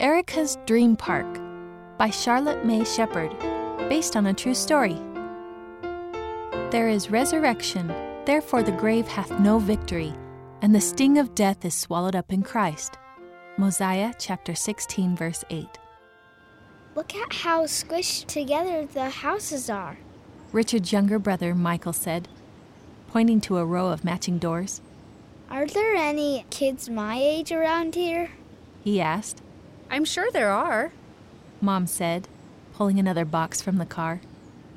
Erica's Dream Park by Charlotte May Shepard, based on a true story. There is resurrection, therefore the grave hath no victory, and the sting of death is swallowed up in Christ. Mosiah chapter 16, verse 8. Look at how squished together the houses are. Richard's younger brother, Michael, said, pointing to a row of matching doors. Are there any kids my age around here? He asked. I'm sure there are. Mom said, pulling another box from the car.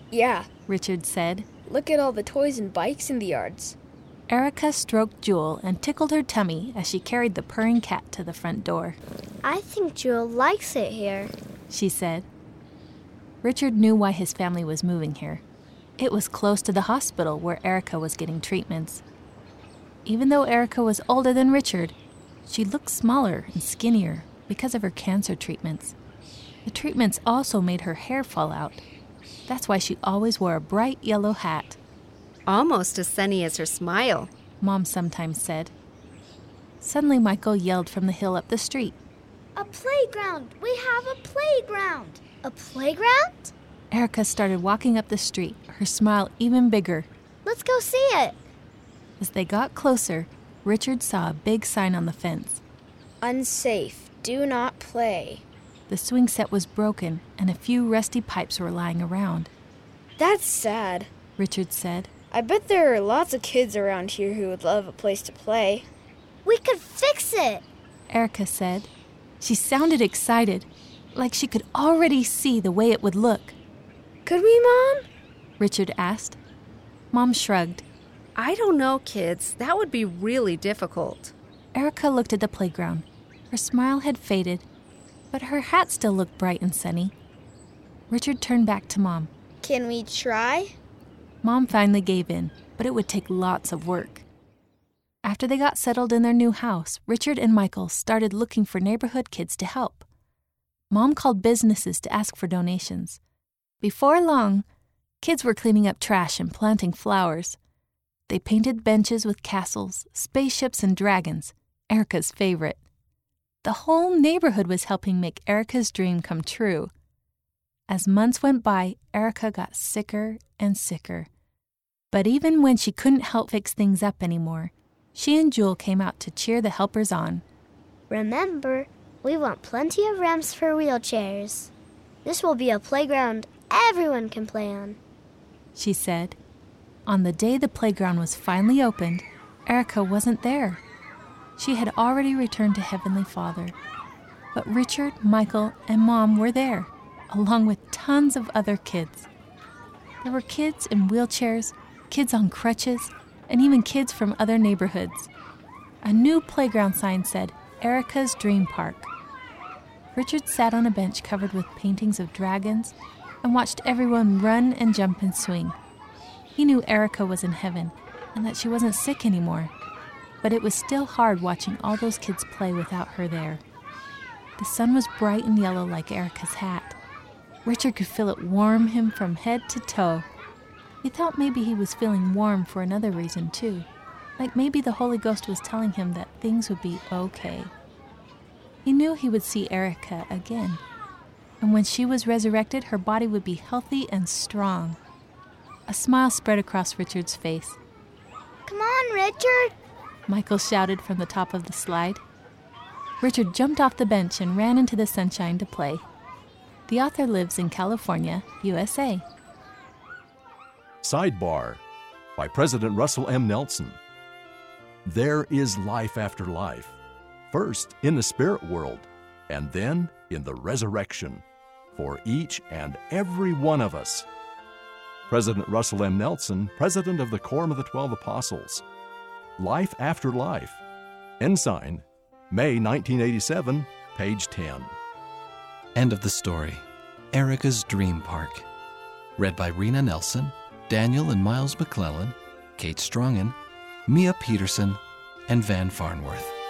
Yeah, Richard said. look at all the toys and bikes in the yards. Erica stroked Jewel and tickled her tummy as she carried the purring cat to the front door. I think Jewel likes it here. She said. Richard knew why his family was moving here. It was close to the hospital where Erica was getting treatments. Even though Erica was older than Richard, she looked smaller and skinnier because of her cancer treatments. The treatments also made her hair fall out. That's why she always wore a bright yellow hat, Almost as sunny as her smile. Mom sometimes said. Suddenly, Michael yelled from the hill up the street. A playground! We have a playground! A playground? Erica started walking up the street, her smile even bigger. Let's go see it. As they got closer, Richard saw a big sign on the fence. Unsafe. Do not play. The swing set was broken, and a few rusty pipes were lying around. That's sad. Richard said. I bet there are lots of kids around here who would love a place to play. We could fix it. Erica said. She sounded excited, like she could already see the way it would look. Could we, Mom? Richard asked. Mom shrugged. I don't know, kids. That would be really difficult. Erica looked at the playground. Her smile had faded, but her hat still looked bright and sunny. Richard turned back to Mom. Can we try? Mom finally gave in, but it would take lots of work. After they got settled in their new house, Richard and Michael started looking for neighborhood kids to help. Mom called businesses to ask for donations. Before long, kids were cleaning up trash and planting flowers. They painted benches with castles, spaceships, and dragons, Erica's favorite. The whole neighborhood was helping make Erica's dream come true. As months went by, Erica got sicker and sicker. But even when she couldn't help fix things up anymore, she and Jewel came out to cheer the helpers on. Remember, we want plenty of ramps for wheelchairs. This will be a playground everyone can play on. She said. On the day the playground was finally opened, Erica wasn't there. She had already returned to Heavenly Father. But Richard, Michael, and Mom were there, along with tons of other kids. There were kids in wheelchairs, kids on crutches, and even kids from other neighborhoods. A new playground sign said, Erica's Dream Park. Richard sat on a bench covered with paintings of dragons and watched everyone run and jump and swing. He knew Erica was in heaven and that she wasn't sick anymore, but it was still hard watching all those kids play without her there. The sun was bright and yellow like Erica's hat. Richard could feel it warm him from head to toe. He thought maybe he was feeling warm for another reason, too. Like maybe the Holy Ghost was telling him that things would be okay. He knew he would see Erica again. And when she was resurrected, her body would be healthy and strong. A smile spread across Richard's face. Come on, Richard. Michael shouted from the top of the slide. Richard jumped off the bench and ran into the sunshine to play. The author lives in California, USA. Sidebar by President Russell M. Nelson. There is life after life, first in the spirit world, and then in the resurrection, for each and every one of us. President Russell M. Nelson, President of the Quorum of the Twelve Apostles. Life After Life. Ensign, May 1987, page 10. End of the story. Erica's Dream Park. Read by Rena Nelson, Daniel and Miles McClellan, Kate Strongen, Mia Peterson, and Van Farnworth.